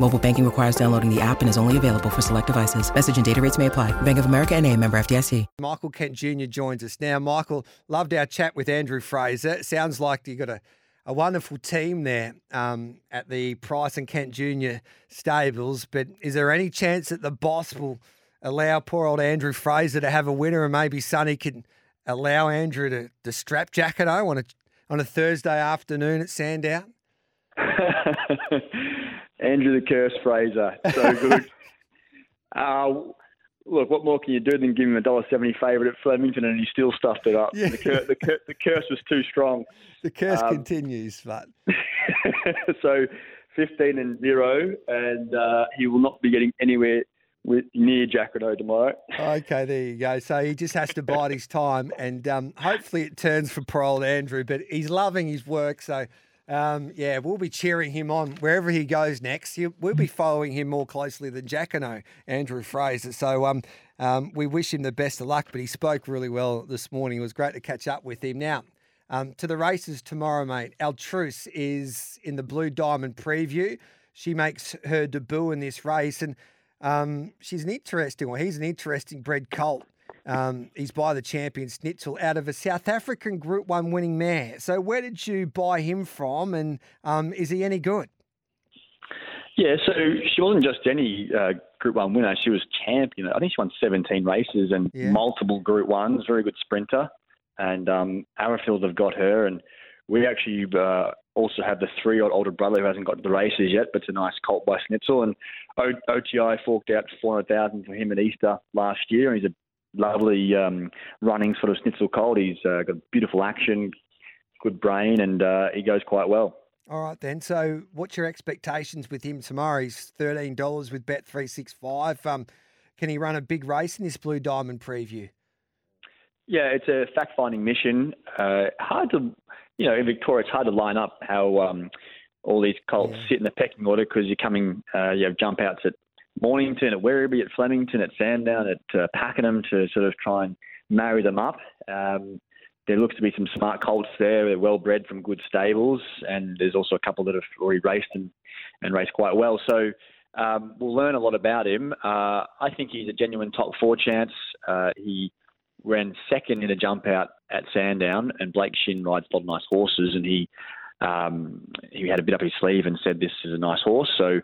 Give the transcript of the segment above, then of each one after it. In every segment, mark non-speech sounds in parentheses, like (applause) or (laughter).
Mobile banking requires downloading the app and is only available for select devices. Message and data rates may apply. Bank of America and a member FDIC. Michael Kent Jr. joins us now. Michael, loved our chat with Andrew Fraser. It sounds like you got a, a wonderful team there um, at the Price and Kent Jr. stables. But is there any chance that the boss will allow poor old Andrew Fraser to have a winner and maybe Sonny can allow Andrew to, to strap Jacquarno on a, on a Thursday afternoon at Sandown? (laughs) Andrew the Curse Fraser, so good. (laughs) uh, look, what more can you do than give him a dollar seventy favourite at Flemington, and he still stuffed it up. Yeah. The, cur- the, cur- the, curse was too strong. (laughs) The curse um, continues, but (laughs) so fifteen and zero, and uh, he will not be getting anywhere with near Jacquarno tomorrow. Okay, there you go. So he just has to bide his time, and um, hopefully it turns for poor old Andrew. But he's loving his work, so um, yeah, we'll be cheering him on wherever he goes next. we'll be following him more closely than Jacquarno, Andrew Fraser. So um, um, we wish him the best of luck, but he spoke really well this morning. It was great to catch up with him. Now, um, to the races tomorrow, mate. Altruce is in the Blue Diamond preview. She makes her debut in this race, and um, she's an interesting one. He's an interesting bred colt. Um, he's by the champion Snitzel out of a South African Group 1 winning mare. So, where did you buy him from, and um, is he any good? Yeah, so she wasn't just any uh, Group 1 winner, she was champion. I think she won 17 races and yeah. multiple Group 1s, very good sprinter. And um, Arrowfield have got her, and we actually uh, also have the three-year-old older brother who hasn't got to the races yet, but it's a nice colt by Snitzel. And o- OTI forked out 400000 for him at Easter last year, and he's a lovely um, running sort of Snitzel colt. He's uh, got beautiful action, good brain, and uh, he goes quite well. All right then. So, what's your expectations with him tomorrow? He's thirteen dollars with Bet three six five. Um, can he run a big race in this Blue Diamond preview? Yeah, it's a fact-finding mission. Uh, hard to, you know, in Victoria, it's hard to line up how um, all these colts yeah. sit in the pecking order because you're coming, uh, you have jump outs at Mornington, at Werribee, at Flemington, at Sandown, at uh, Pakenham to sort of try and marry them up. Um, there looks to be some smart colts there. They're well bred from good stables, and there's also a couple that have already raced and, and raced quite well. So um, we'll learn a lot about him. Uh, I think he's a genuine top four chance. Uh, he ran second in a jump out at Sandown, and Blake Shinn rides a lot of nice horses, and he um, he had a bit up his sleeve and said this is a nice horse. So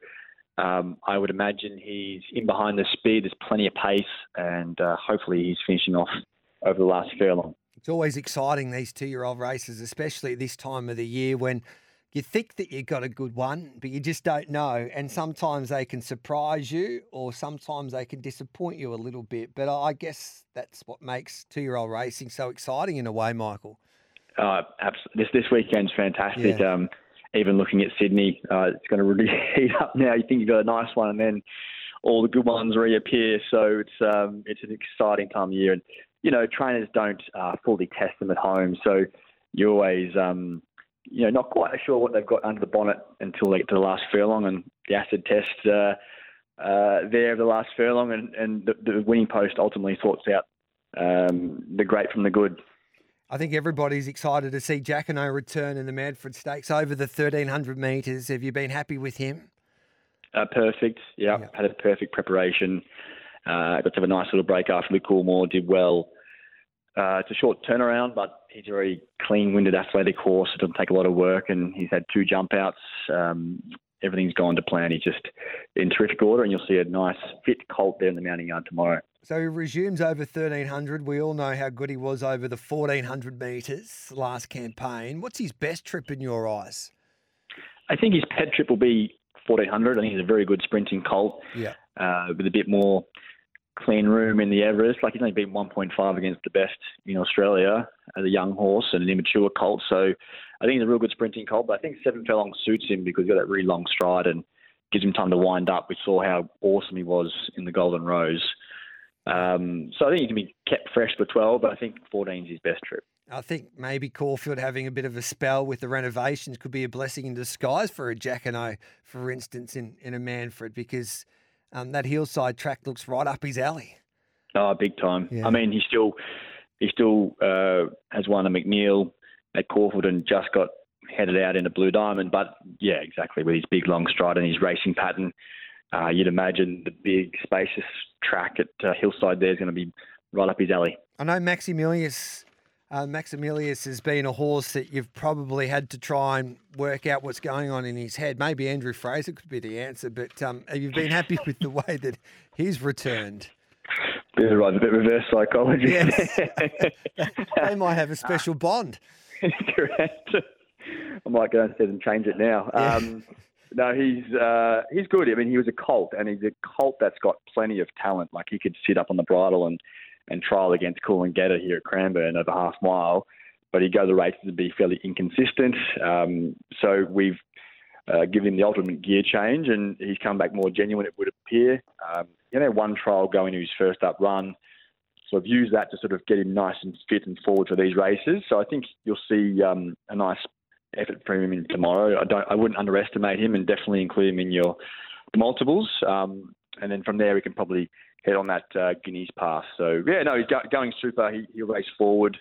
um, I would imagine he's in behind the speed. There's plenty of pace, and uh, hopefully he's finishing off over the last furlong. It's always exciting these two-year-old races, especially at this time of the year when you think that you've got a good one, but you just don't know. And sometimes they can surprise you, or sometimes they can disappoint you a little bit. But I guess that's what makes two-year-old racing so exciting in a way, Michael. Uh, this this weekend's fantastic. Yeah. Um, even looking at Sydney, uh, it's going to really (laughs) heat up now. You think you've got a nice one, and then all the good ones reappear. So it's um, it's an exciting time of year, and you know trainers don't uh, fully test them at home, so you're always um, you know not quite sure what they've got under the bonnet until they get to the last furlong, and the acid test. Uh, uh, there of the last furlong, and, and the, the winning post ultimately sorts out um, the great from the good. I think everybody's excited to see Jacquarno return in the Manfred Stakes over the 1300 metres. Have you been happy with him? Uh, perfect. Yeah, yep. had a perfect preparation. Uh, got to have a nice little break after Luke Coolmore did well. Uh, it's a short turnaround, but he's a very clean-winded, athletic horse. It doesn't take a lot of work, and he's had two jump outs. Um, everything's gone to plan. He's just in terrific order, and you'll see a nice fit colt there in the mounting yard tomorrow. So he resumes over 1300. We all know how good he was over the 1400 metres last campaign. What's his best trip in your eyes? I think his pet trip will be 1400. I think he's a very good sprinting colt. Yeah. Uh, with a bit more clean room in the Everest. Like he's only been 1.5 against the best in Australia as a young horse and an immature colt. So I think he's a real good sprinting colt. But I think seven furlong suits him because he's got that really long stride and gives him time to wind up. We saw how awesome he was in the Golden Rose. Um, so I think he can be kept fresh for 12, but I think 14 is his best trip. I think maybe Caulfield having a bit of a spell with the renovations could be a blessing in disguise for a Jacquarno, for instance, in, in a Manfred, because um, that hillside track looks right up his alley. Oh, big time. Yeah. I mean, he still he still uh, has won a McNeil at Caulfield and just got headed out in a Blue Diamond. But yeah, exactly. With his big long stride and his racing pattern, uh, you'd imagine the big spacious track at uh, Hillside there is going to be right up his alley. I know Maximilius. Uh, Maximilius has been a horse that you've probably had to try and work out what's going on in his head. Maybe Andrew Fraser could be the answer, but um, have you been happy with the way that he's returned? Bit right, a bit reverse psychology. Yes. (laughs) they might have a special bond. (laughs) Correct. I might go instead and change it now. Yeah. Um, no, he's uh, he's good. I mean, he was a colt, and he's a colt that's got plenty of talent. Like he could sit up on the bridle and and trial against Cool and Getter here at Cranbourne over half mile, but he'd go the races and be fairly inconsistent. Um, so we've uh, given him the ultimate gear change, and he's come back more genuine. It would appear. Um, you know, one trial going to his first up run. So I've used that to sort of get him nice and fit and forward for these races. So I think you'll see um, a nice effort from him in tomorrow. I don't, I wouldn't underestimate him, and definitely include him in your multiples. Um, and then from there, we can probably head on that uh, Guineas pass. So yeah, no, he's go, going super. He, he'll race forward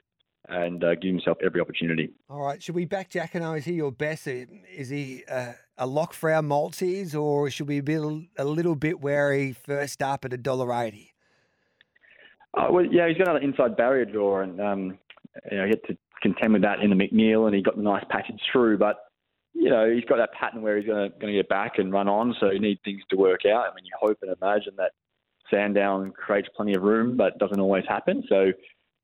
and uh, give himself every opportunity. All right, should we back Jacquarno? Is he your best? Is he uh, a lock for our multis, or should we be a little bit wary first up at a dollar eighty? Uh, well, yeah, he's got another inside barrier draw, and um, you know, he had to contend with that in the McNeil, and he got the nice passage through. But you know, he's got that pattern where he's going to going to get back and run on, so you need things to work out. I mean, you hope and imagine that Sandown creates plenty of room, but doesn't always happen. So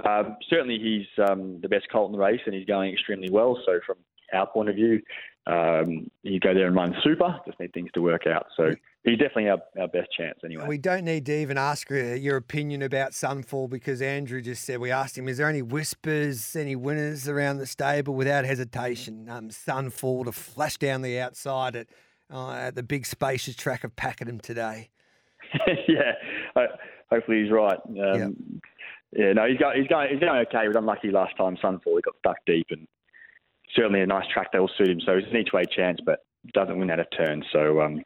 um, certainly he's um, the best colt in the race, and he's going extremely well. So from our point of view, um, you go there and run super. Just need things to work out. So he's definitely our, our best chance anyway. We don't need to even ask your opinion about Sunfall because Andrew just said we asked him, is there any whispers, any winners around the stable without hesitation? Um, Sunfall to flash down the outside at, uh, at the big spacious track of Pakenham today. (laughs) yeah, hopefully he's right. Um, Yeah, no, he's going, he's going, he's going okay. He was unlucky last time, Sunfall. He got stuck deep, and certainly a nice track that will suit him. So he's an each way chance, but doesn't win out of turn. So um,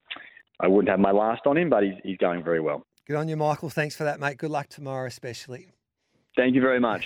I wouldn't have my last on him, but he's, he's going very well. Good on you, Michael. Thanks for that, mate. Good luck tomorrow, especially. Thank you very much.